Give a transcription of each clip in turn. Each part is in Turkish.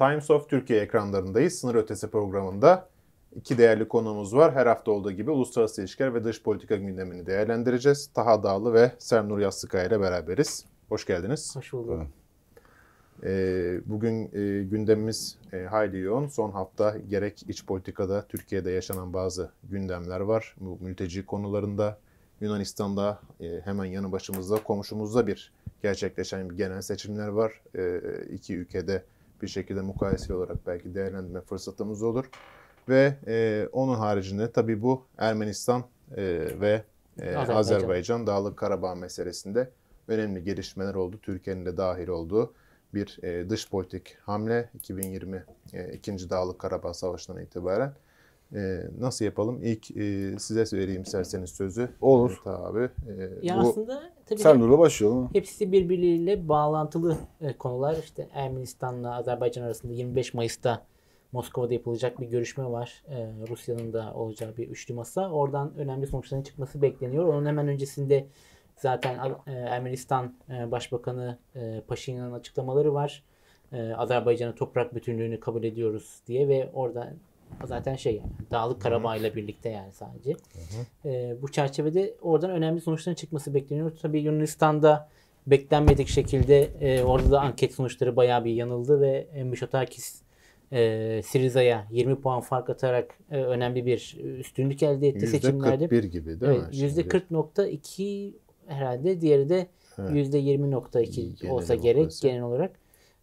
Times of Türkiye ekranlarındayız. Sınır ötesi programında iki değerli konuğumuz var. Her hafta olduğu gibi uluslararası ilişkiler ve dış politika gündemini değerlendireceğiz. Taha Dağlı ve Sernur Yastıkaya ile beraberiz. Hoş geldiniz. Hoş bulduk. Ee, bugün e, gündemimiz e, hayli yoğun. Son hafta gerek iç politikada Türkiye'de yaşanan bazı gündemler var. Bu mülteci konularında Yunanistan'da e, hemen yanı başımızda komşumuzda bir gerçekleşen bir genel seçimler var. E, iki ülkede bir şekilde mukayese olarak belki değerlendirme fırsatımız olur. Ve e, onun haricinde tabii bu Ermenistan e, ve e, Azerbaycan. Azerbaycan Dağlık Karabağ meselesinde önemli gelişmeler oldu. Türkiye'nin de dahil olduğu bir e, dış politik hamle 2020 e, ikinci Dağlık Karabağ Savaşı'ndan itibaren. E, nasıl yapalım? İlk e, size vereyim isterseniz sözü. Olur. Tabii. E, ya bu, aslında tabii sen Nur'la başlayalım. Hepsi birbiriyle bağlantılı e, konular. İşte Ermenistan'la Azerbaycan arasında 25 Mayıs'ta Moskova'da yapılacak bir görüşme var. Ee, Rusya'nın da olacağı bir üçlü masa. Oradan önemli sonuçların çıkması bekleniyor. Onun hemen öncesinde zaten e, Ermenistan e, Başbakanı e, Paşinyan'ın açıklamaları var. E, Azerbaycan'ın toprak bütünlüğünü kabul ediyoruz diye ve orada zaten şey yani Dağlık Karabağ ile birlikte yani sadece. E, bu çerçevede oradan önemli sonuçların çıkması bekleniyor. Tabii Yunanistan'da beklenmedik şekilde e, orada da anket sonuçları bayağı bir yanıldı ve e, Mitsotakis e, Siriza'ya 20 puan fark atarak e, önemli bir üstünlük elde etti %41 seçimlerde. %41 gibi değil evet, mi? %40.2 herhalde. Diğeri de evet. %20.2 olsa gerek genel olarak.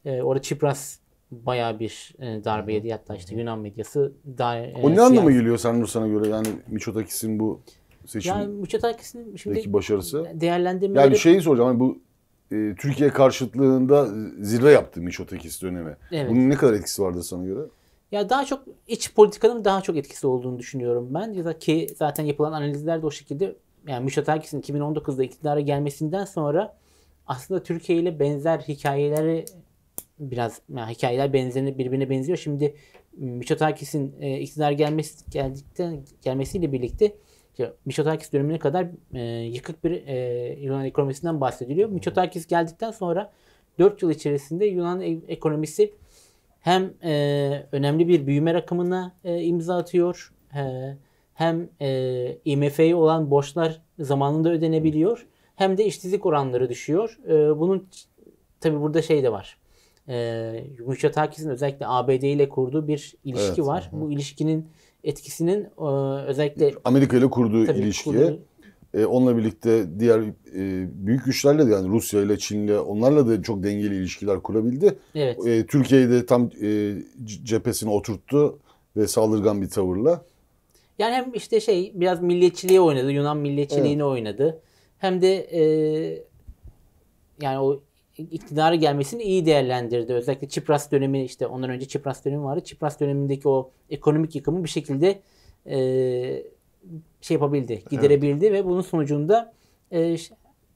E, orada Çipras bayağı bir e, darbe yedi. Hatta işte Yunan medyası da, e, O ne anlama geliyor sen sana göre? Yani Miçotakis'in bu seçim yani Miçotakis'in şimdi başarısı. Değerlendirmeleri... Yani şeyi soracağım. Hani bu e, Türkiye karşıtlığında zirve yaptı Miçotakis dönemi. Evet. Bunun ne kadar etkisi vardı sana göre? Ya daha çok iç politikanın daha çok etkisi olduğunu düşünüyorum ben. Ya da ki zaten yapılan analizler de o şekilde yani Mitsotakis'in 2019'da iktidara gelmesinden sonra aslında Türkiye ile benzer hikayeleri biraz yani hikayeler benzerini birbirine benziyor. Şimdi Mitsotakis'in e, iktidar gelmesi geldikten gelmesiyle birlikte Mitsotakis dönemine kadar e, yıkık bir e, Yunan ekonomisinden bahsediliyor. Mitsotakis geldikten sonra 4 yıl içerisinde Yunan e- ekonomisi hem e, önemli bir büyüme rakamına e, imza atıyor, e, hem e, IMF'ye olan borçlar zamanında ödenebiliyor, hem de işsizlik oranları düşüyor. E, bunun tabi burada şey de var. E, Mitsotakis'in özellikle ABD ile kurduğu bir ilişki evet, var. Hı. Bu ilişkinin etkisinin e, özellikle Amerika ile kurduğu tabii, ilişkiye kurduğu, e, onunla birlikte diğer e, büyük güçlerle de yani Rusya ile Çin ile onlarla da çok dengeli ilişkiler kurabildi. Evet. E, Türkiye'yi de tam e, cephesine oturttu ve saldırgan bir tavırla. Yani hem işte şey biraz milliyetçiliği oynadı, Yunan milliyetçiliğini evet. oynadı. Hem de e, yani o iktidara gelmesini iyi değerlendirdi. Özellikle Çipras dönemi işte ondan önce Çipras dönemi vardı. Çipras dönemindeki o ekonomik yıkımı bir şekilde e, şey yapabildi, giderebildi evet. ve bunun sonucunda e,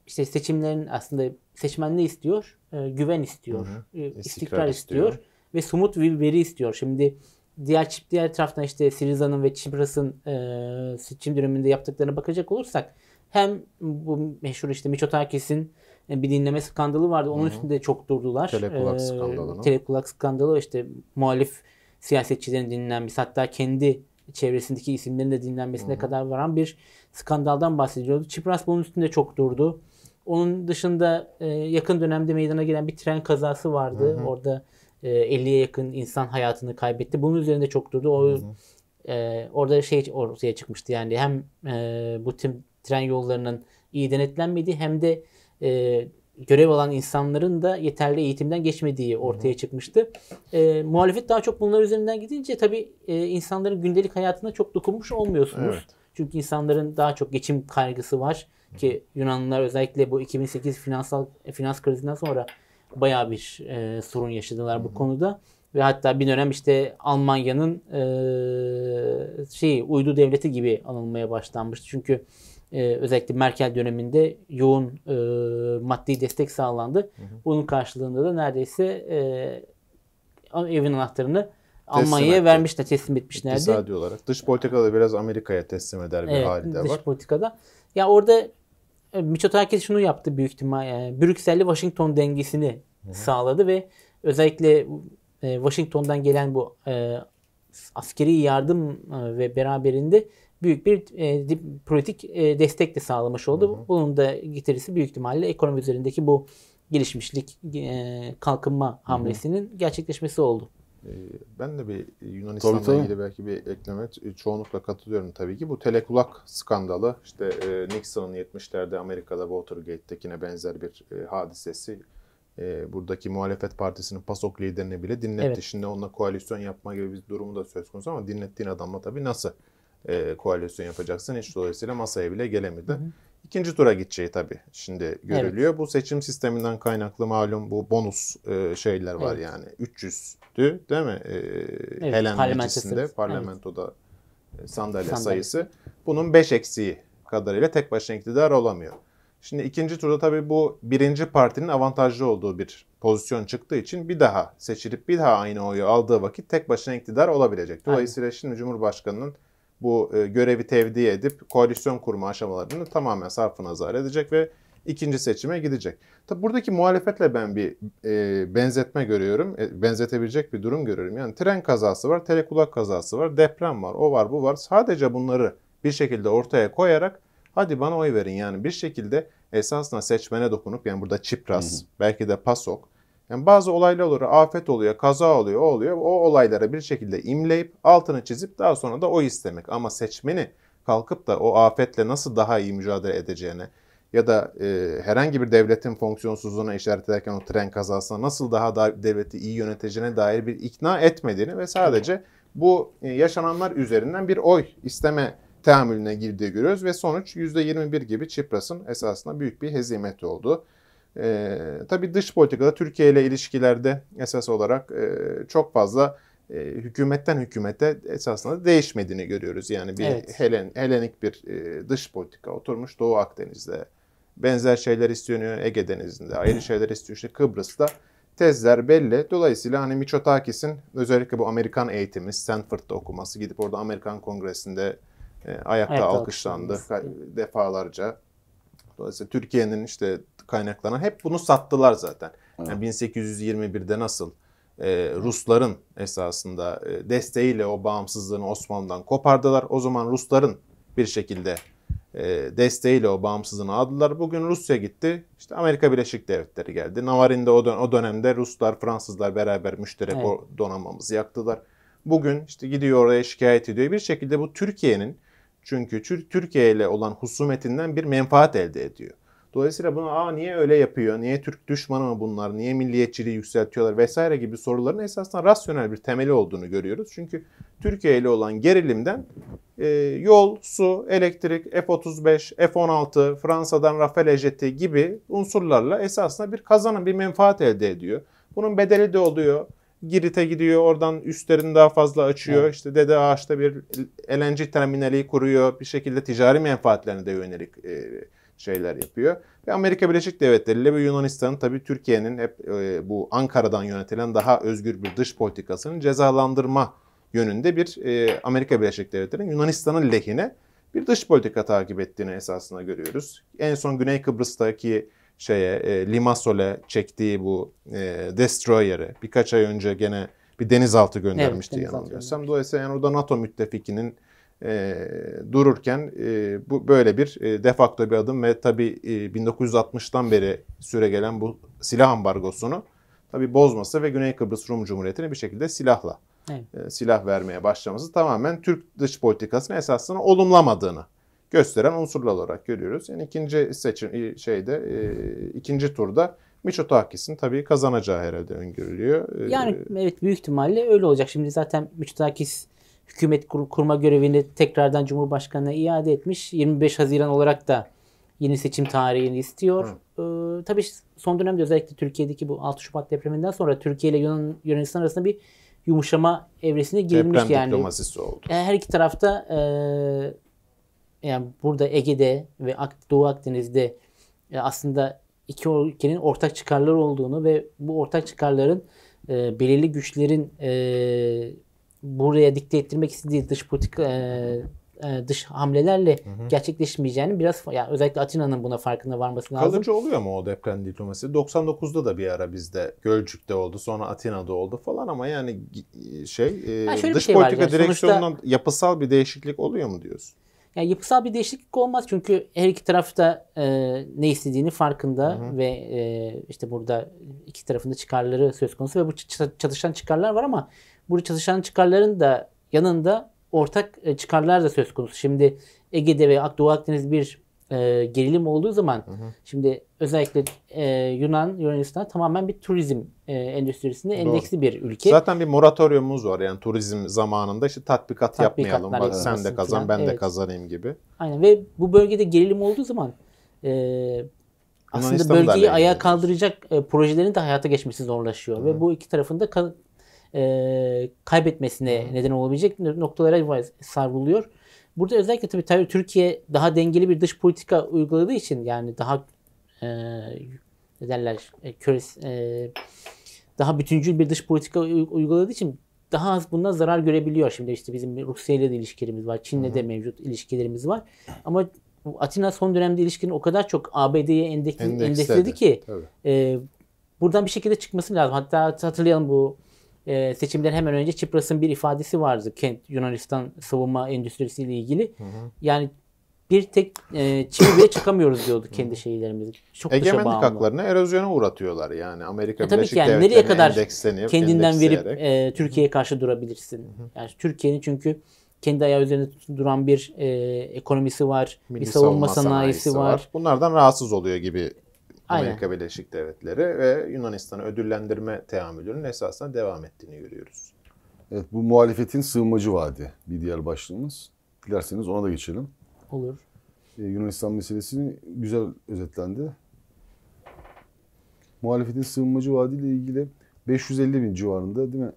işte seçimlerin aslında seçmen ne istiyor? E, güven istiyor, hı hı. E, istikrar, istikrar istiyor. istiyor ve somut bir veri istiyor. Şimdi diğer diğer taraftan işte Siriza'nın ve Çipras'ın e, seçim döneminde yaptıklarına bakacak olursak hem bu meşhur işte Miçotakis'in bir dinleme skandalı vardı. Onun Hı-hı. üstünde çok durdular. Telekulak ee, skandalı. Telekulak skandalı işte muhalif siyasetçilerin dinlenmesi hatta kendi çevresindeki isimlerin de dinlenmesine Hı-hı. kadar varan bir skandaldan bahsediyordu. Çipras bunun üstünde çok durdu. Onun dışında e, yakın dönemde meydana gelen bir tren kazası vardı. Hı-hı. Orada e, 50'ye yakın insan hayatını kaybetti. Bunun üzerinde çok durdu. O e, orada şey ortaya çıkmıştı yani hem e, bu tüm tren yollarının iyi denetlenmediği hem de e, görev alan insanların da yeterli eğitimden geçmediği ortaya çıkmıştı. E, muhalefet daha çok bunlar üzerinden gidince tabii e, insanların gündelik hayatına çok dokunmuş olmuyorsunuz. Evet. Çünkü insanların daha çok geçim kaygısı var ki Yunanlılar özellikle bu 2008 finansal finans krizinden sonra bayağı bir e, sorun yaşadılar bu konuda ve hatta bir dönem işte Almanya'nın e, şey uydu devleti gibi anılmaya başlanmıştı. Çünkü e, özellikle Merkel döneminde yoğun e, maddi destek sağlandı. Hı hı. Bunun karşılığında da neredeyse e, evin anahtarını Almanya'ya vermişler, teslim etmişlerdi. İktisadi olarak. Dış politikada biraz Amerika'ya teslim eder bir evet, hali de var. Dış politikada. Ya orada e, Mitsotakis şunu yaptı büyük ihtimal. Yani Brüksel'le Washington dengesini hı hı. sağladı ve özellikle e, Washington'dan gelen bu e, askeri yardım e, ve beraberinde büyük bir e, politik e, destek de sağlamış oldu. Hı hı. Bunun da getirisi büyük ihtimalle ekonomi üzerindeki bu gelişmişlik e, kalkınma hamlesinin hı hı. gerçekleşmesi oldu. Ee, ben de bir Yunanistan'la tabii, tabii. ilgili belki bir ekleme çoğunlukla katılıyorum tabii ki. Bu telekulak skandalı işte Nixon'ın 70'lerde Amerika'da Watergate'tekine benzer bir hadisesi e, buradaki muhalefet partisinin PASOK liderini bile dinletti. Evet. Şimdi onunla koalisyon yapma gibi bir durumu da söz konusu ama dinlettiğin adamla tabii nasıl e, koalisyon yapacaksın? Hiç dolayısıyla masaya bile gelemedi. Hı hı. İkinci tura gideceği tabii şimdi görülüyor. Evet. Bu seçim sisteminden kaynaklı malum bu bonus e, şeyler var evet. yani. 300'tü değil mi? E, evet, Helen meclisinde parlamentoda evet. sandalye, sandalye sayısı. Bunun 5 eksiği kadarıyla tek başına iktidar olamıyor. Şimdi ikinci turda tabii bu birinci partinin avantajlı olduğu bir pozisyon çıktığı için bir daha seçilip bir daha aynı oyu aldığı vakit tek başına iktidar olabilecek. Dolayısıyla Aynen. şimdi Cumhurbaşkanı'nın bu e, görevi tevdi edip koalisyon kurma aşamalarını tamamen sarfı nazar edecek ve ikinci seçime gidecek. Tabi buradaki muhalefetle ben bir e, benzetme görüyorum. E, benzetebilecek bir durum görüyorum. Yani tren kazası var, telekulak kazası var, deprem var, o var, bu var. Sadece bunları bir şekilde ortaya koyarak Hadi bana oy verin yani bir şekilde esasında seçmene dokunup yani burada Çipras, hı hı. belki de PASOK yani bazı olaylar olur, afet oluyor, kaza oluyor, o oluyor. O olaylara bir şekilde imleyip altını çizip daha sonra da oy istemek. Ama seçmeni kalkıp da o afetle nasıl daha iyi mücadele edeceğine ya da e, herhangi bir devletin fonksiyonsuzluğuna işaret ederken o tren kazasına nasıl daha da devleti iyi yöneteceğine dair bir ikna etmediğini ve sadece bu e, yaşananlar üzerinden bir oy isteme teamülüne girdiği görüyoruz ve sonuç %21 gibi Çipras'ın esasında büyük bir hezimeti oldu. Ee, tabii dış politikada Türkiye ile ilişkilerde esas olarak e, çok fazla e, hükümetten hükümete esasında değişmediğini görüyoruz. Yani bir evet. Helen, Helenik bir e, dış politika oturmuş Doğu Akdeniz'de. Benzer şeyler isteniyor Ege Denizi'nde. Ayrı şeyler istiyor işte Kıbrıs'ta. Tezler belli. Dolayısıyla hani Miçotakis'in özellikle bu Amerikan eğitimi Stanford'da okuması, gidip orada Amerikan Kongresinde e, ayakta, ayakta alkışlandı defalarca. Dolayısıyla Türkiye'nin işte kaynaklanan hep bunu sattılar zaten. Yani 1821'de nasıl e, Rusların esasında e, desteğiyle o bağımsızlığını Osmanlı'dan kopardılar. O zaman Rusların bir şekilde e, desteğiyle o bağımsızlığını aldılar. Bugün Rusya gitti. İşte Amerika Birleşik Devletleri geldi. Navarin'de o, dön o dönemde Ruslar, Fransızlar beraber müşterek evet. o donanmamızı yaktılar. Bugün işte gidiyor oraya şikayet ediyor. Bir şekilde bu Türkiye'nin çünkü Türkiye ile olan husumetinden bir menfaat elde ediyor. Dolayısıyla bunu aa niye öyle yapıyor, niye Türk düşmanı mı bunlar, niye milliyetçiliği yükseltiyorlar vesaire gibi soruların esasında rasyonel bir temeli olduğunu görüyoruz. Çünkü Türkiye ile olan gerilimden e, yol, su, elektrik, F-35, F-16, Fransa'dan Rafale jeti gibi unsurlarla esasında bir kazanım, bir menfaat elde ediyor. Bunun bedeli de oluyor. Girit'e gidiyor oradan üstlerini daha fazla açıyor. Evet. İşte Dede Ağaç'ta bir LNG terminali kuruyor. Bir şekilde ticari menfaatlerine de yönelik e, şeyler yapıyor. Ve Amerika Birleşik Devletleri ile ve Yunanistan'ın tabii Türkiye'nin hep e, bu Ankara'dan yönetilen daha özgür bir dış politikasının cezalandırma yönünde bir e, Amerika Birleşik Devletleri'nin Yunanistan'ın lehine bir dış politika takip ettiğini esasında görüyoruz. En son Güney Kıbrıs'taki şeye e, Limassol'e çektiği bu e, Destroyer'ı birkaç ay önce gene bir denizaltı göndermişti evet, yanılmıyorsam. Dolayısıyla yani orada NATO müttefikinin e, dururken e, bu böyle bir e, defakto bir adım ve tabii e, 1960'tan beri süre gelen bu silah ambargosunu tabii bozması ve Güney Kıbrıs Rum Cumhuriyeti'ne bir şekilde silahla evet. e, silah vermeye başlaması tamamen Türk dış politikasını esasında olumlamadığını gösteren unsurlar olarak görüyoruz. Yani ikinci seçim şeyde e, ikinci turda Miçotakis'in tabii kazanacağı herhalde öngörülüyor. E, yani evet büyük ihtimalle öyle olacak. Şimdi zaten Miçotakis hükümet kur, kurma görevini tekrardan Cumhurbaşkanı'na iade etmiş. 25 Haziran olarak da yeni seçim tarihini istiyor. Ee, tabii son dönemde özellikle Türkiye'deki bu 6 Şubat depreminden sonra Türkiye ile Yunan, Yunanistan arasında bir yumuşama evresine girilmiş Deprem yani. diplomasisi oldu. Her iki tarafta e, yani burada Ege'de ve Doğu Akdeniz'de e, aslında iki ülkenin ortak çıkarları olduğunu ve bu ortak çıkarların e, belirli güçlerin e, buraya dikte ettirmek istediği dış politika e, e, dış hamlelerle gerçekleşmeyeceğini biraz yani özellikle Atina'nın buna farkında varması lazım. Kalıcı oluyor mu o deprem diplomasi? 99'da da bir ara bizde Gölcük'te oldu, sonra Atina'da oldu falan ama yani şey e, Yani şöyle bir dış şey politika yani, sonuçta- direksiyonundan yapısal bir değişiklik oluyor mu diyorsun? Yani yapısal bir değişiklik olmaz çünkü her iki taraf da e, ne istediğini farkında ve e, işte burada iki tarafında çıkarları söz konusu ve bu çatışan çıkarlar var ama bu çatışan çıkarların da yanında ortak e, çıkarlar da söz konusu. Şimdi Ege'de ve Doğu Akdeniz bir e, gerilim olduğu zaman şimdi özellikle e, Yunan, Yunanistan tamamen bir turizm e, endüstrisinde Doğru. endeksli bir ülke. Zaten bir moratoriumumuz var yani turizm zamanında işte tatbikat yapmayalım. Bak sen de kazan falan. ben de Evet. kazanayım gibi. Aynen ve bu bölgede gerilim olduğu zaman e, aslında bölgeyi ayağa kaldıracak e, projelerin de hayata geçmesi zorlaşıyor ve bu iki tarafın da ka- e, kaybetmesine neden olabilecek noktalara savruluyor. Burada özellikle tabii, tabii Türkiye daha dengeli bir dış politika uyguladığı için yani daha e, ne derler e, köres- e, daha bütüncül bir dış politika uy- uyguladığı için daha az bundan zarar görebiliyor. Şimdi işte bizim Rusya ile de ilişkilerimiz var. Çin'le de mevcut ilişkilerimiz var. Ama Atina son dönemde ilişkilerini o kadar çok ABD'ye endeks, Endeksledi. endeksledi ki Tabii. e, buradan bir şekilde çıkması lazım. Hatta hatırlayalım bu e, seçimden hemen önce Çipras'ın bir ifadesi vardı. Kent Yunanistan savunma endüstrisiyle ilgili. Yani bir tek e, çivi bile çıkamıyoruz diyordu kendi şeylerimiz. Çok Egemenlik bağımlı. haklarını erozyona uğratıyorlar yani. Amerika E tabii Birleşik ki yani nereye kadar kendinden verip e, Türkiye'ye karşı durabilirsin. Yani Türkiye'nin çünkü kendi ayağı üzerinde duran bir e, ekonomisi var, Milli bir savunma, sanayisi, var. Bunlardan rahatsız oluyor gibi Aynen. Amerika Birleşik Devletleri ve Yunanistan'ı ödüllendirme teamülünün esasında devam ettiğini görüyoruz. Evet bu muhalefetin sığınmacı vaadi bir diğer başlığımız. Dilerseniz ona da geçelim. Olur. Ee, Yunanistan meselesi güzel özetlendi. Muhalefetin sığınmacı vaadiyle ilgili 550 bin civarında değil mi?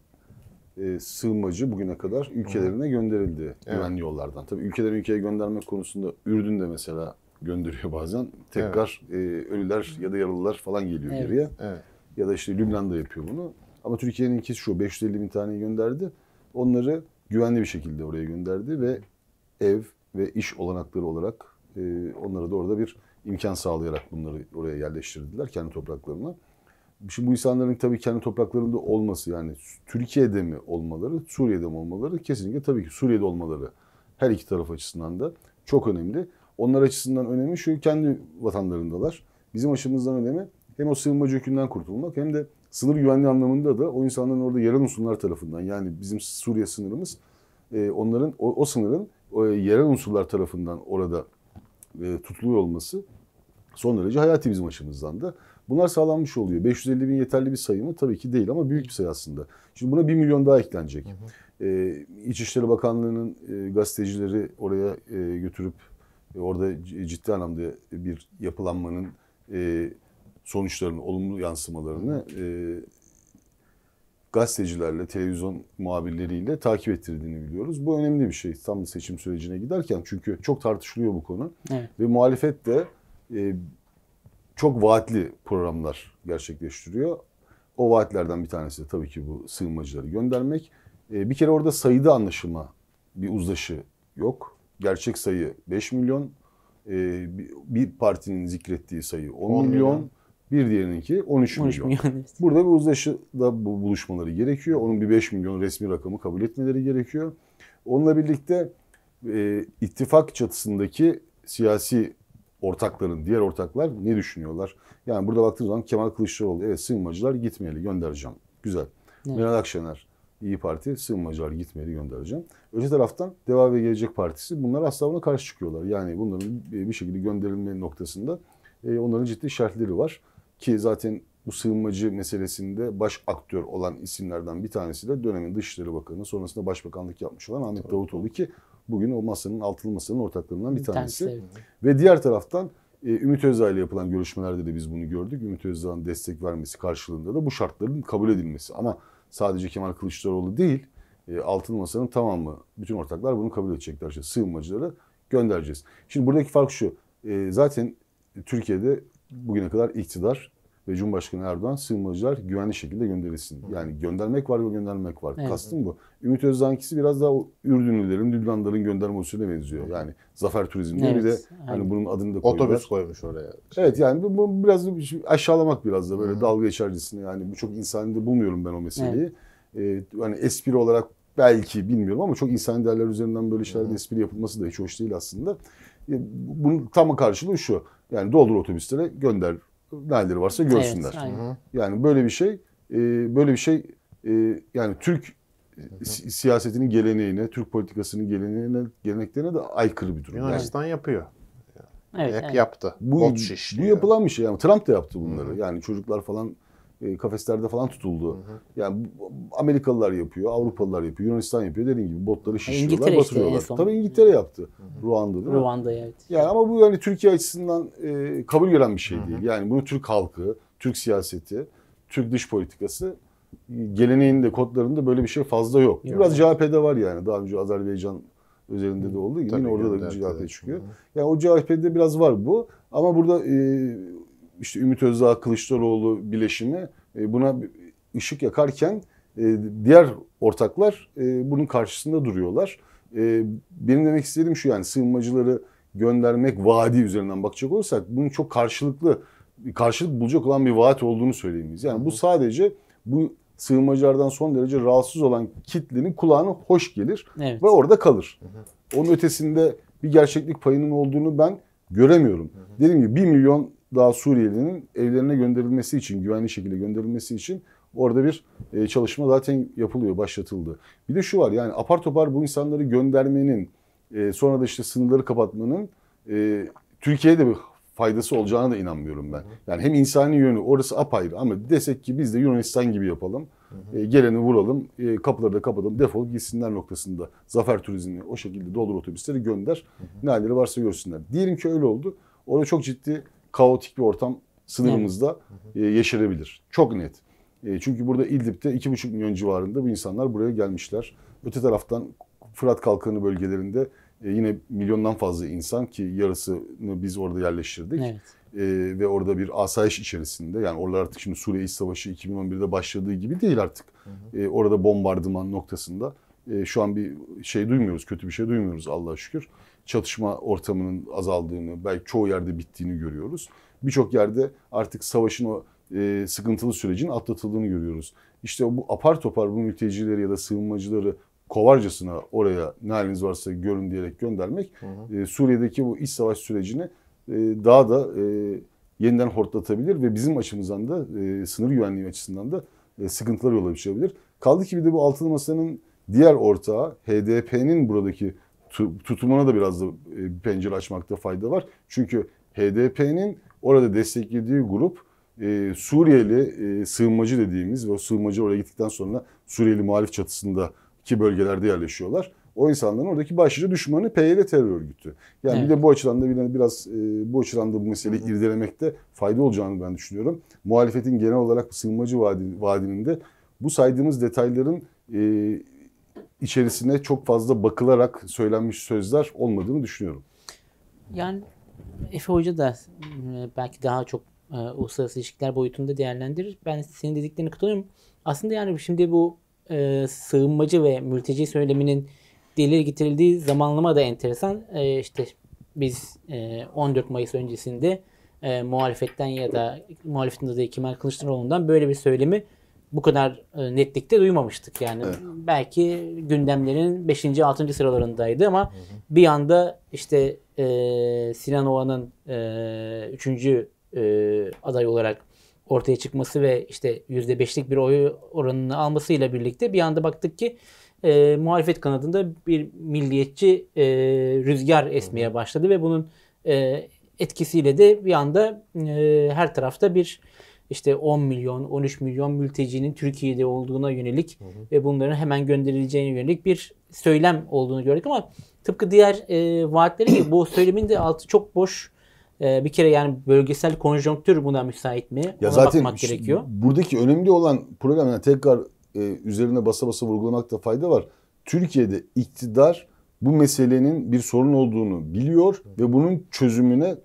Ee, sığınmacı bugüne kadar ülkelerine gönderildi güvenli yollardan. Tabii ülkeden ülkeye göndermek konusunda Ürdün de mesela gönderiyor bazen. Tekrar e, ölüler ya da yaralılar falan geliyor Evet. geriye. Evet. Ya da işte Lübnan da yapıyor bunu. Ama Türkiye'nin ikisi şu 550 bin taneyi gönderdi. Onları güvenli bir şekilde oraya gönderdi ve ev ve iş olanakları olarak e, onlara da orada bir imkan sağlayarak bunları oraya yerleştirdiler kendi topraklarına. Şimdi bu insanların tabii kendi topraklarında olması yani Türkiye'de mi olmaları, Suriye'de mi olmaları kesinlikle tabii ki Suriye'de olmaları her iki taraf açısından da çok önemli. Onlar açısından önemi şu kendi vatanlarındalar. Bizim açımızdan önemi hem o sığınmacı yükünden kurtulmak hem de sınır güvenliği anlamında da o insanların orada yerel unsurlar tarafından yani bizim Suriye sınırımız e, onların o, o sınırın o yerel unsurlar tarafından orada e, tutuluyor olması son derece hayati bizim açımızdan da. Bunlar sağlanmış oluyor. 550 bin yeterli bir sayı mı? Tabii ki değil ama büyük bir sayı aslında. Şimdi buna 1 milyon daha eklenecek. Ee, İçişleri Bakanlığı'nın e, gazetecileri oraya e, götürüp e, orada c- ciddi anlamda bir yapılanmanın e, sonuçlarını, olumlu yansımalarını e, gazetecilerle, televizyon muhabirleriyle takip ettirdiğini biliyoruz. Bu önemli bir şey tam seçim sürecine giderken çünkü çok tartışılıyor bu konu. Evet. Ve muhalefet de e, çok vaatli programlar gerçekleştiriyor. O vaatlerden bir tanesi de tabii ki bu sığınmacıları göndermek. E, bir kere orada sayıda anlaşılma bir uzlaşı yok. Gerçek sayı 5 milyon. E, bir, partinin zikrettiği sayı 10, 10 milyon. milyon. Bir diğerininki 13, 13 milyon. milyon. Burada bir uzlaşıda bu buluşmaları gerekiyor. Onun bir 5 milyon resmi rakamı kabul etmeleri gerekiyor. Onunla birlikte e, ittifak çatısındaki siyasi ortakların, diğer ortaklar ne düşünüyorlar? Yani burada baktığımız zaman Kemal Kılıçdaroğlu, evet sığınmacılar gitmeyeli göndereceğim. Güzel. Evet. Meral Akşener, İyi Parti, sığınmacılar gitmeyeli göndereceğim. Öte taraftan Deva ve Gelecek Partisi bunlar asla buna karşı çıkıyorlar. Yani bunların bir şekilde gönderilme noktasında e, onların ciddi şartları var. Ki zaten bu sığınmacı meselesinde baş aktör olan isimlerden bir tanesi de dönemin Dışişleri Bakanı sonrasında Başbakanlık yapmış olan Ahmet Davutoğlu ki bugün o masanın altılı masanın ortaklarından bir tanesi. Ve diğer taraftan e, Ümit Özdağ ile yapılan görüşmelerde de biz bunu gördük. Ümit Özdağ'ın destek vermesi karşılığında da bu şartların kabul edilmesi. Ama sadece Kemal Kılıçdaroğlu değil, e, Altılı Masa'nın tamamı, bütün ortaklar bunu kabul edecekler. İşte sığınmacıları göndereceğiz. Şimdi buradaki fark şu, e, zaten Türkiye'de bugüne kadar iktidar ve Cumhurbaşkanı Erdoğan sığınmacılar güvenli şekilde gönderilsin. Yani göndermek var ve göndermek var. Evet. Kastım bu. Ümit Özdağ'ınkisi biraz daha Ürdünlülerin, Lübnanların gönderme usulüne benziyor. Yani Zafer Turizm diye bir de Evet, hani bunun adını da koydular. Otobüs koymuş oraya. Evet yani bu, bu biraz da aşağılamak biraz da böyle dalga geçercesine yani bu çok insani de bulmuyorum ben o meseleyi. Ee, hani espri olarak belki bilmiyorum ama çok insani değerler üzerinden böyle şeylerde espri yapılması da hiç hoş değil aslında. E, Bunun tam karşılığı şu. Yani doldur otobüslere gönder. Nereleri varsa görsünler. Evet, aynen. Yani böyle bir şey e, böyle bir şey e, yani Türk si- siyasetinin geleneğine, Türk politikasının geleneğine, geleneklerine de aykırı bir durum. Yani Yunanistan yapıyor. Evet, Yak- evet. Yaptı. bu, Bot bu yapılan bir şey. Yani Trump da yaptı bunları. Yani çocuklar falan kafeslerde falan tutuldu. Yani bu- Amerikalılar yapıyor, Avrupalılar yapıyor, Yunanistan yapıyor. Dediğim gibi botları şişiyorlar, İngiltere işte batırıyorlar. son. Tabii İngiltere yaptı. Ruanda değil mi? Ruanda'ya evet. Yani ama bu yani Türkiye açısından e, kabul gören bir şey değil. Yani bunu Türk halkı, Türk siyaseti, Türk dış politikası e, geleneğinde, kodlarında böyle bir şey fazla yok. Yok. Biraz CHP'de var yani. Daha önce Azerbaycan üzerinde de olduğu gibi Tabii yine orada da CHP çıkıyor. Yani o CHP'de biraz var bu. Ama burada e, işte Ümit Özdağ, Kılıçdaroğlu bileşimi e, buna ışık yakarken e, diğer ortaklar e, bunun karşısında duruyorlar. Benim demek istediğim şu yani sığınmacıları göndermek vaadi üzerinden bakacak olursak bunun çok karşılıklı karşılık bulacak olan bir vaat olduğunu söyleyemeyiz. Yani bu sadece bu sığınmacılardan son derece rahatsız olan kitlenin kulağına hoş gelir Evet. ve orada kalır. Onun ötesinde bir gerçeklik payının olduğunu ben göremiyorum. Dediğim gibi 1 milyon daha Suriyelinin evlerine gönderilmesi için, güvenli şekilde gönderilmesi için orada bir e, çalışma zaten yapılıyor, başlatıldı. Bir de şu var yani apar topar bu insanları göndermenin, e, sonra da işte sınırları kapatmanın e, Türkiye'ye de bir faydası olacağına da inanmıyorum ben. Yani hem insani yönü orası apayrı ama desek ki biz de Yunanistan gibi yapalım. E, geleni vuralım, e, kapıları da kapatalım, defol gitsinler noktasında. Zafer turizmini o şekilde doldur otobüsleri gönder. Ne halleri varsa görsünler. Diyelim ki öyle oldu. Orada çok ciddi kaotik bir ortam sınırımızda e, yeşerebilir. Çok net. E, çünkü burada İdlib'de 2,5 milyon civarında bu insanlar buraya gelmişler. Öte taraftan Fırat Kalkanı bölgelerinde e, yine milyondan fazla insan ki yarısını biz orada yerleştirdik. Evet. E, ve orada bir asayiş içerisinde yani oralar artık şimdi Suriye İç Savaşı 2011'de başladığı gibi değil artık. E, orada bombardıman noktasında e, şu an bir şey duymuyoruz, kötü bir şey duymuyoruz Allah'a şükür. Çatışma ortamının azaldığını, belki çoğu yerde bittiğini görüyoruz. Birçok yerde artık savaşın o e, sıkıntılı sürecin atlatıldığını görüyoruz. İşte bu apar topar bu mültecileri ya da sığınmacıları kovarcasına oraya ne haliniz varsa görün diyerek göndermek e, Suriye'deki bu iç savaş sürecini e, daha da e, yeniden hortlatabilir ve bizim açımızdan da e, sınır güvenliği açısından da e, sıkıntılar yol açabilir. Kaldı ki bir de bu altılı masanın diğer ortağı HDP'nin buradaki tutumuna da biraz da e, bir pencere açmakta fayda var. Çünkü HDP'nin orada desteklediği grup e, Suriyeli e, sığınmacı dediğimiz ve o sığınmacı oraya gittikten sonra Suriyeli muhalif çatısındaki bölgelerde yerleşiyorlar. O insanların oradaki başlıca düşmanı PYD terör örgütü. Yani bir Evet. de bu açıdan da bir biraz e, bu açıdan da bu meseleyi irdelemekte fayda olacağını ben düşünüyorum. Muhalefetin genel olarak sığınmacı vaadi, vaadinin de bu saydığımız detayların e, içerisine çok fazla bakılarak söylenmiş sözler olmadığını düşünüyorum. Yani Efe Hoca da e, belki daha çok e, uluslararası ilişkiler boyutunda değerlendirir. Ben senin dediklerine katılıyorum. Aslında yani şimdi bu e, sığınmacı ve mülteci söyleminin dile getirildiği zamanlama da enteresan. E, işte biz e, 14 Mayıs öncesinde e, muhalefetten ya da muhalefetin adayı Kemal Kılıçdaroğlu'ndan böyle bir söylemi bu kadar e, netlikte duymamıştık. Yani belki gündemlerin 5. 6. sıralarındaydı ama bir anda işte e, Sinan Oğan'ın e, 3. E, aday olarak ortaya çıkması ve işte %5'lik bir oy oranını almasıyla birlikte bir anda baktık ki e, muhalefet kanadında bir milliyetçi e, rüzgar esmeye başladı ve bunun e, etkisiyle de bir anda e, her tarafta bir işte 10 milyon, 13 milyon mültecinin Türkiye'de olduğuna yönelik ve bunların hemen gönderileceğine yönelik bir söylem olduğunu gördük ama tıpkı diğer e, vaatleri gibi bu söylemin de altı çok boş. E, bir kere yani bölgesel konjonktür buna müsait mi? Ya Ona zaten bakmak gerekiyor. buradaki önemli olan problem yani tekrar e, üzerine basa basa vurgulamakta fayda var. Türkiye'de iktidar bu meselenin bir sorun olduğunu biliyor ve bunun çözümüne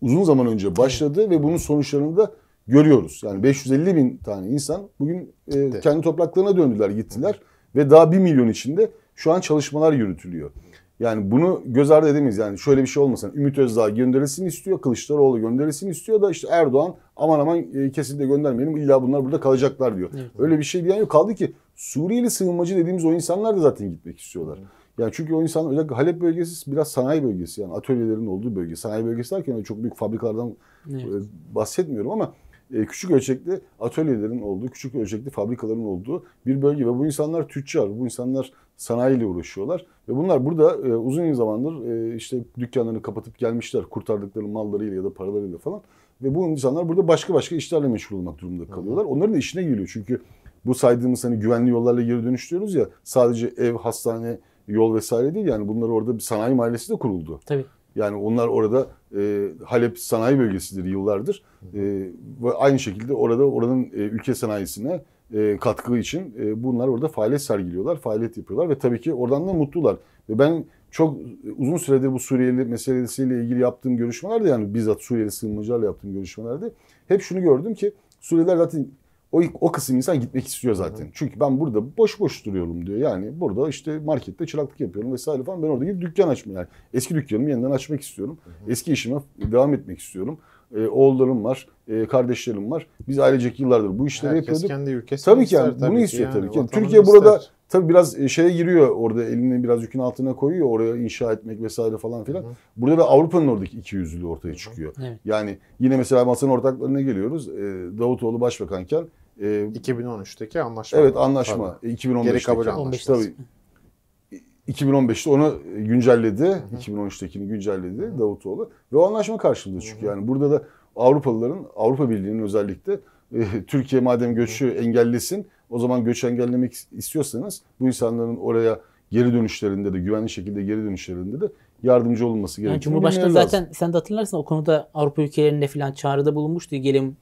uzun zaman önce başladı ve bunun sonuçlarını da görüyoruz. Yani 550 bin tane insan bugün e, Evet. kendi topraklarına döndüler, gittiler ve daha 1 milyon içinde şu an çalışmalar yürütülüyor. Yani bunu göz ardı edemeyiz. Yani şöyle bir şey olmasın. Ümit Özdağ gönderilsin istiyor, Kılıçdaroğlu gönderilsin istiyor da işte Erdoğan aman aman e, kesinlikle göndermeyelim. İlla bunlar burada kalacaklar diyor. Evet. Öyle bir şey diyen yok. Kaldı ki Suriyeli sığınmacı dediğimiz o insanlar da zaten gitmek istiyorlar. Yani çünkü o insan özellikle Halep bölgesi biraz sanayi bölgesi yani atölyelerin olduğu bölge. Sanayi bölgesi derken çok büyük fabrikalardan Evet. e, bahsetmiyorum ama küçük ölçekli atölyelerin olduğu, küçük ölçekli fabrikaların olduğu bir bölge ve bu insanlar tüccar, bu insanlar sanayiyle uğraşıyorlar ve bunlar burada e, uzun zamandır e, işte dükkanlarını kapatıp gelmişler kurtardıkları mallarıyla ya da paralarıyla falan ve bu insanlar burada başka başka işlerle meşgul olmak durumunda kalıyorlar. Onların da işine geliyor çünkü bu saydığımız hani güvenli yollarla geri dönüş diyoruz ya sadece ev, hastane, yol vesaire değil yani bunlar orada bir sanayi mahallesi de kuruldu. Tabii. Yani onlar orada e, Halep sanayi bölgesidir yıllardır. E, ve aynı şekilde orada oranın e, ülke sanayisine e, katkı için e, bunlar orada faaliyet sergiliyorlar, faaliyet yapıyorlar ve tabii ki oradan da mutlular. Ve ben çok uzun süredir bu Suriyeli meselesiyle ilgili yaptığım görüşmelerde yani bizzat Suriyeli sığınmacılarla yaptığım görüşmelerde hep şunu gördüm ki Suriyeliler zaten o, o kısım insan gitmek istiyor zaten. Çünkü ben burada boş boş duruyorum diyor. Yani burada işte markette çıraklık yapıyorum vesaire falan. Ben orada gidip dükkan açmaya yani eski dükkanımı yeniden açmak istiyorum. Eski işime devam etmek istiyorum. Ee, oğullarım var, e, kardeşlerim var. Biz ailecek yıllardır bu işleri Herkes yapıyorduk. kendi ülkesini Tabii ki yani bunu istiyor tabii ki. Yani Türkiye burada ister. tabii biraz e, şeye giriyor orada elini biraz yükün altına koyuyor oraya inşa etmek vesaire falan filan. Burada da Avrupa'nın oradaki iki yüzlülüğü ortaya çıkıyor. Evet. Yani yine mesela masanın ortaklarına geliyoruz. E, Davutoğlu başbakanken e, 2013'teki anlaşma. evet anlaşma Tabii. e, 2015'teki. Geri kabul 15 anlaşması. Tabii 2015'te onu güncelledi. 2013'tekini güncelledi Davutoğlu. Ve o anlaşma karşılığı çünkü yani burada da Avrupalıların, Avrupa Birliği'nin özellikle e, Türkiye madem göçü engellesin o zaman göç engellemek istiyorsanız bu insanların oraya geri dönüşlerinde de güvenli şekilde geri dönüşlerinde de yardımcı olunması gerekiyor. Yani Cumhurbaşkanı zaten sen de hatırlarsın o konuda Avrupa ülkelerinde falan çağrıda bulunmuştu. Gelin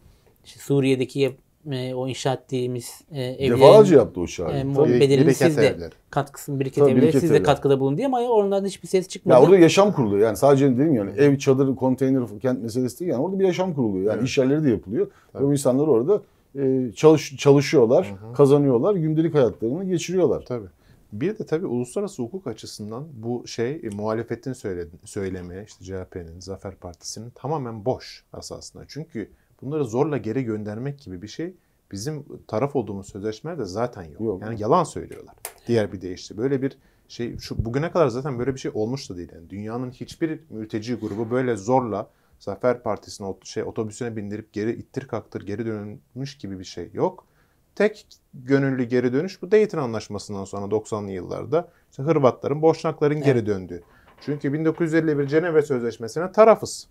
işte Suriye'deki e, o inşa ettiğimiz e, evlerin defalarca yaptı o çağrıyı. e, bedelini biriket siz de evleri. katkısını biriket Tabii, evleri siz de katkıda bulun diye ama onlardan hiçbir ses çıkmadı. Ya orada yaşam kuruluyor. Yani sadece dedim yani ev, çadır, konteyner, kent meselesi değil. Yani orada bir yaşam kuruluyor. Yani Evet. iş yerleri de yapılıyor. Tabii. Ve bu insanlar orada e, çalış, çalışıyorlar, kazanıyorlar, gündelik hayatlarını geçiriyorlar. Tabii. Bir de tabii uluslararası hukuk açısından bu şey e, muhalefetin söyledi, söylemi işte CHP'nin, Zafer Partisi'nin tamamen boş esasında. Çünkü bunları zorla geri göndermek gibi bir şey bizim taraf olduğumuz sözleşmelerde zaten yok. Yok. Yani yalan söylüyorlar. Diğer bir deyişle. Böyle bir şey şu bugüne kadar zaten böyle bir şey olmuş da değil. Yani dünyanın hiçbir mülteci grubu böyle zorla Zafer Partisi'ne şey otobüsüne bindirip geri ittir kaktır geri dönülmüş gibi bir şey yok. Tek gönüllü geri dönüş bu Dayton Anlaşması'ndan sonra 90'lı yıllarda işte Hırvatların, Boşnakların geri döndüğü. Çünkü 1951 Cenevre Sözleşmesi'ne tarafız.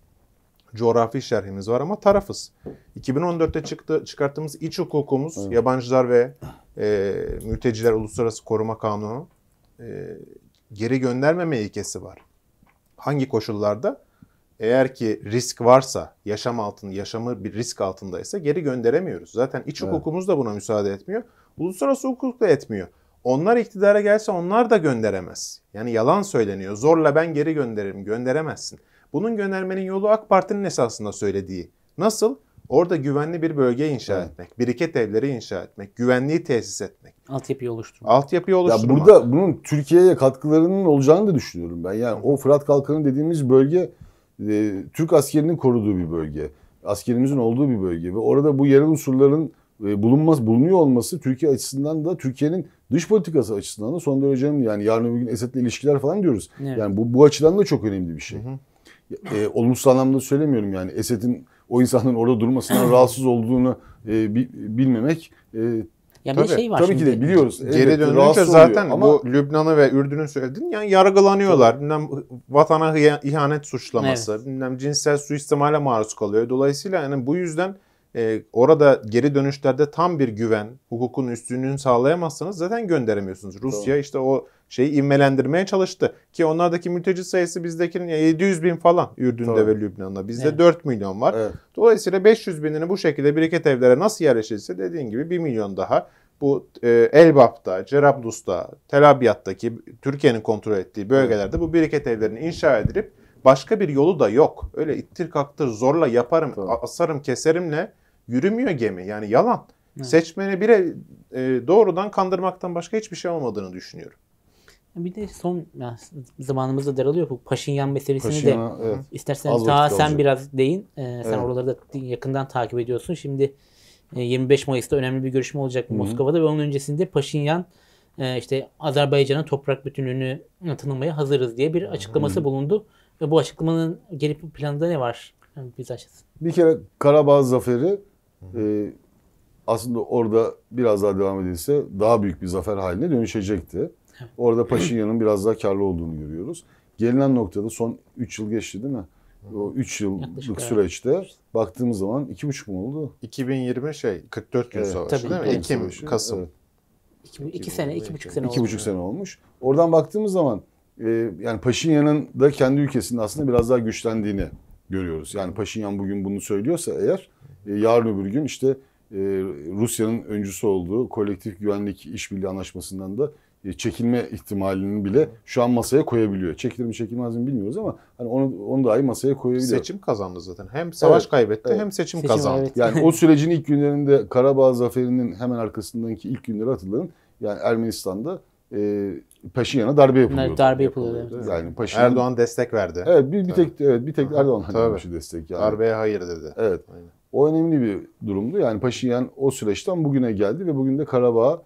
Coğrafi şerhimiz var ama tarafız. 2014'te çıktı, çıkarttığımız iç hukukumuz, Evet. yabancılar ve e, mülteciler uluslararası koruma kanunu e, geri göndermeme ilkesi var. Hangi koşullarda? Eğer ki risk varsa, yaşam altında, yaşamı bir risk altındaysa geri gönderemiyoruz. Zaten iç Evet. hukukumuz da buna müsaade etmiyor. Uluslararası hukuk da etmiyor. Onlar iktidara gelse onlar da gönderemez. Yani yalan söyleniyor. Zorla ben geri gönderirim. Gönderemezsin. Bunun göndermenin yolu AK Parti'nin esasında söylediği. Nasıl? Orada güvenli bir bölge inşa Evet. etmek, biriket evleri inşa etmek, güvenliği tesis etmek, Altyapıyı oluşturmak. altyapıyı Ya oluşturmak. burada bunun Türkiye'ye katkılarının olacağını da düşünüyorum ben. Yani o Fırat Kalkanı dediğimiz bölge e, Türk askerinin koruduğu bir bölge. Askerimizin olduğu bir bölge ve orada bu yerel unsurların e, bulunmaz bulunuyor olması Türkiye açısından da Türkiye'nin dış politikası açısından da son derece önemli. Yani yarın öbür gün Esed'le ilişkiler falan diyoruz. Evet. Yani bu bu açıdan da çok önemli bir şey. E, olumsuz anlamda söylemiyorum yani Esed'in o insanların orada durmasından rahatsız olduğunu e, bi- bilmemek e, Ya bir Tabii, şey var tabii şimdi. ki de biliyoruz. Geri Elbette dönünce zaten ama bu Lübnan'ı ve Ürdün'ü söyledin. Yani yargılanıyorlar. Bilmem vatana ihanet suçlaması, bilmem cinsel suistimale maruz kalıyor. Dolayısıyla yani bu yüzden e, orada geri dönüşlerde tam bir güven, hukukun üstünlüğünü sağlayamazsanız zaten gönderemiyorsunuz. Rusya işte o şeyi ivmelendirmeye çalıştı. Ki onlardaki mülteci sayısı bizdekinin ya 700 bin falan Ürdün'de Tabii. ve Lübnan'da. Bizde Evet. 4 milyon var. Evet. Dolayısıyla 500 binini bu şekilde biriket evlere nasıl yerleşirse dediğin gibi 1 milyon daha bu e, Elbap'ta, Cerablus'ta, Tel Abyad'daki Türkiye'nin kontrol ettiği bölgelerde bu biriket evlerini inşa edilip başka bir yolu da yok. Öyle ittir kaktır zorla yaparım, Tabii. asarım, keserimle yürümüyor gemi. Yani yalan. Seçmeni bile e, doğrudan kandırmaktan başka hiçbir şey olmadığını düşünüyorum. Bir de son ya, zamanımızda daralıyor bu Paşinyan meselesini de Paşinyan'a, evet. istersen Az daha sen kalacak. biraz değin. Ee, sen Evet. oraları da yakından takip ediyorsun. Şimdi e, 25 Mayıs'ta önemli bir görüşme olacak Moskova'da ve onun öncesinde Paşinyan e, işte Azerbaycan'ın toprak bütünlüğünü tanımaya hazırız diye bir açıklaması bulundu. Ve bu açıklamanın geri planında ne var? Yani biz açısın. Bir kere Karabağ zaferi e, aslında orada biraz daha devam edilse daha büyük bir zafer haline dönüşecekti. Orada Paşinyan'ın biraz daha karlı olduğunu görüyoruz. Gelinen noktada son 3 yıl geçti değil mi? O 3 yıllık Yaklaşık, süreçte baktığımız zaman 2,5 mu oldu? 2020 şey 44 gün Evet. savaşı Tabii, değil mi? Ekim, Savaşı, Kasım. evet. İki, iki sene, iki buçuk sene İki oldu. buçuk sene olmuş. Oradan baktığımız zaman e, yani Paşinyan'ın da kendi ülkesinde aslında biraz daha güçlendiğini görüyoruz. Yani Paşinyan bugün bunu söylüyorsa eğer e, yarın öbür gün işte e, Rusya'nın öncüsü olduğu kolektif güvenlik işbirliği anlaşmasından da çekilme ihtimalini bile şu an masaya koyabiliyor. Çekilir mi çekilmez mi bilmiyoruz ama hani onu, onu dahi masaya koyabiliyor. Seçim kazandı zaten. Hem savaş Evet, kaybetti evet. hem seçim, Seçim, kazandı. evet. Yani o sürecin ilk günlerinde Karabağ zaferinin hemen arkasındaki ilk günleri hatırlayın. Yani Ermenistan'da e, Paşinyan'a darbe yapılıyordu. darbe yapılıyordu, evet. Yani Paşinyan Erdoğan destek verdi. Evet bir, bir tek evet bir tek Erdoğan Tabii. vermişti destek yani. Darbeye hayır dedi. Evet. Aynen. O önemli bir durumdu. Yani Paşinyan o süreçten bugüne geldi ve bugün de Karabağ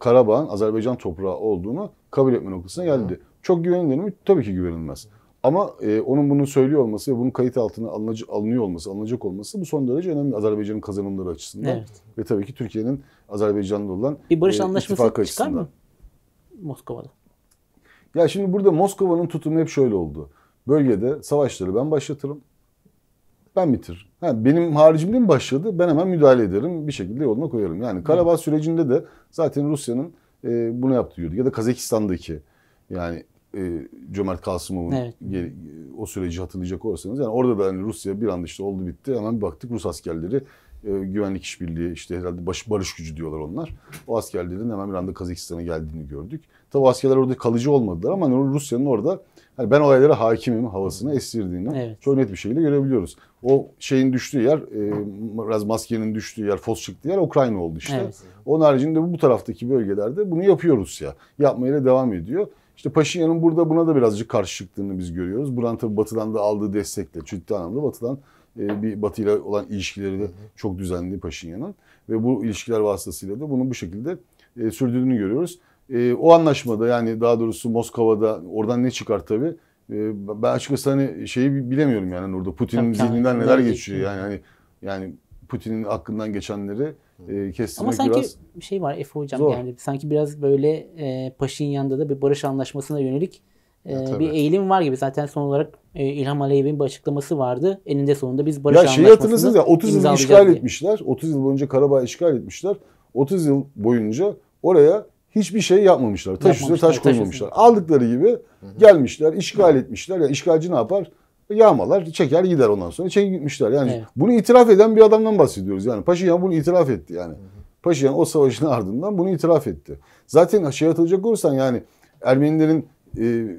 Karabağ'ın Azerbaycan toprağı olduğunu kabul etme noktasına geldi. Çok güvenilir mi? Tabii ki güvenilmez. Ama e, onun bunu söylüyor olması ve bunun kayıt altına alınacak, alınıyor olması, alınacak olması bu son derece önemli Azerbaycan'ın kazanımları açısından. Evet. Ve tabii ki Türkiye'nin Azerbaycan'la olan Bir barış e, anlaşması çıkar açısından. mı? Moskova'da. Ya şimdi burada Moskova'nın tutumu hep şöyle oldu. Bölgede savaşları ben başlatırım. Ben bitiririm. Ha, benim haricimde mi başladı? Ben hemen müdahale ederim. Bir şekilde yoluna koyarım. Yani Karabağ sürecinde de zaten Rusya'nın e, bunu yaptığı gördük. Ya da Kazakistan'daki yani e, Cömert Kasımov'un Evet. gel- o süreci hatırlayacak olursanız yani orada da hani Rusya bir anda işte oldu bitti hemen bir baktık Rus askerleri e, güvenlik işbirliği işte herhalde baş, barış gücü diyorlar onlar. O askerlerin hemen bir anda Kazakistan'a geldiğini gördük. Tabi o askerler orada kalıcı olmadılar ama hani Rusya'nın orada hani ben olaylara hakimim havasını estirdiğini Evet. çok net bir şekilde görebiliyoruz. O şeyin düştüğü yer, e, biraz maskenin düştüğü yer, fos çıktığı yer Ukrayna oldu işte. Evet. Onun haricinde bu taraftaki bölgelerde bunu yapıyor Rusya. Yapmaya da devam ediyor. İşte Paşinyan'ın burada buna da birazcık karşı çıktığını biz görüyoruz. Buran tabii Batı'dan da aldığı destekle, ciddi anlamda Batı'dan e, bir Batı ile olan ilişkileri de çok düzenli Paşinyan'ın. Ve bu ilişkiler vasıtasıyla da bunu bu şekilde e, sürdürdüğünü görüyoruz. E, o anlaşmada yani daha doğrusu Moskova'da oradan ne çıkar tabii. E, ben açıkçası hani şeyi bi- bilemiyorum yani orada Putin'in zihninden neler geçiyor yani hani yani Putin'in aklından geçenleri e, kestirmek Ama sanki biraz bir şey var Efe hocam zor. yani sanki biraz böyle e, Paşinyan'da da bir barış anlaşmasına yönelik e, bir eğilim var gibi. Zaten son olarak e, İlham Aliyev'in bir açıklaması vardı. Eninde sonunda biz barış Ya şeyi hatırlasınız ya 30 yıl işgal diye. etmişler. 30 yıl boyunca Karabağ işgal etmişler. 30 yıl boyunca oraya hiçbir şey yapmamışlar. Taş üstüne taş taş koymamışlar. Aldıkları gibi gelmişler, işgal etmişler. Ya işgalci ne yapar? Yağmalar, çeker gider ondan sonra. Çekip gitmişler. Yani Evet. bunu itiraf eden bir adamdan bahsediyoruz. Yani Paşinyan bunu itiraf etti yani. Paşinyan o savaşın ardından bunu itiraf etti. Zaten şey hatırlayacak olursan yani Ermenilerin e,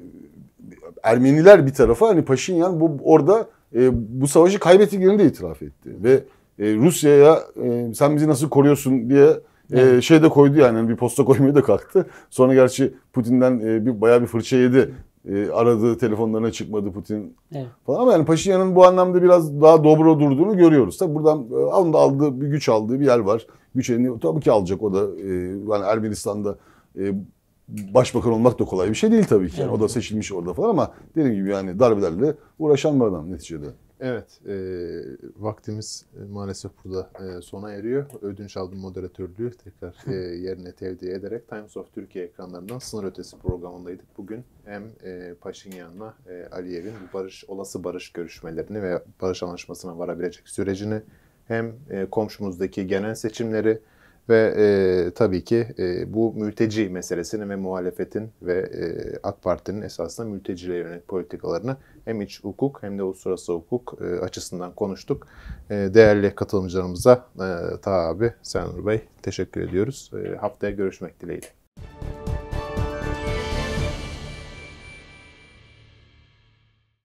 Ermeniler bir tarafa hani Paşinyan bu orada e, bu savaşı kaybettiklerini de itiraf etti ve e, Rusya'ya e, sen bizi nasıl koruyorsun diye e, şey de koydu yani hani bir posta koymaya da kalktı. Sonra gerçi Putin'den e, bir bayağı bir fırça yedi. E, aradığı telefonlarına çıkmadı Putin Evet. falan ama yani Paşinyan'ın bu anlamda biraz daha dobro durduğunu görüyoruz. Tabi buradan e, onun da aldığı bir güç aldığı bir yer var. Güç elini tabii ki alacak o da e, yani Ermenistan'da e, başbakan olmak da kolay bir şey değil tabii ki. Yani o da seçilmiş orada falan ama dediğim gibi yani darbelerle uğraşan bir adam neticede. Evet, e, vaktimiz e, maalesef burada e, sona eriyor. Ödünç aldım moderatörlüğü tekrar e, yerine tevdi ederek Times of Türkiye ekranlarından sınır ötesi programındaydık. Bugün hem e, Paşinyan'la e, Aliyev'in barış olası barış görüşmelerini ve barış anlaşmasına varabilecek sürecini hem e, komşumuzdaki genel seçimleri ve e, tabii ki e, bu mülteci meselesini ve muhalefetin ve e, AK Parti'nin esasında mültecilere yönelik politikalarını hem iç hukuk hem de uluslararası hukuk e, açısından konuştuk. E, değerli katılımcılarımıza e, Ta abi, Senur Bey teşekkür ediyoruz. E, haftaya görüşmek dileğiyle.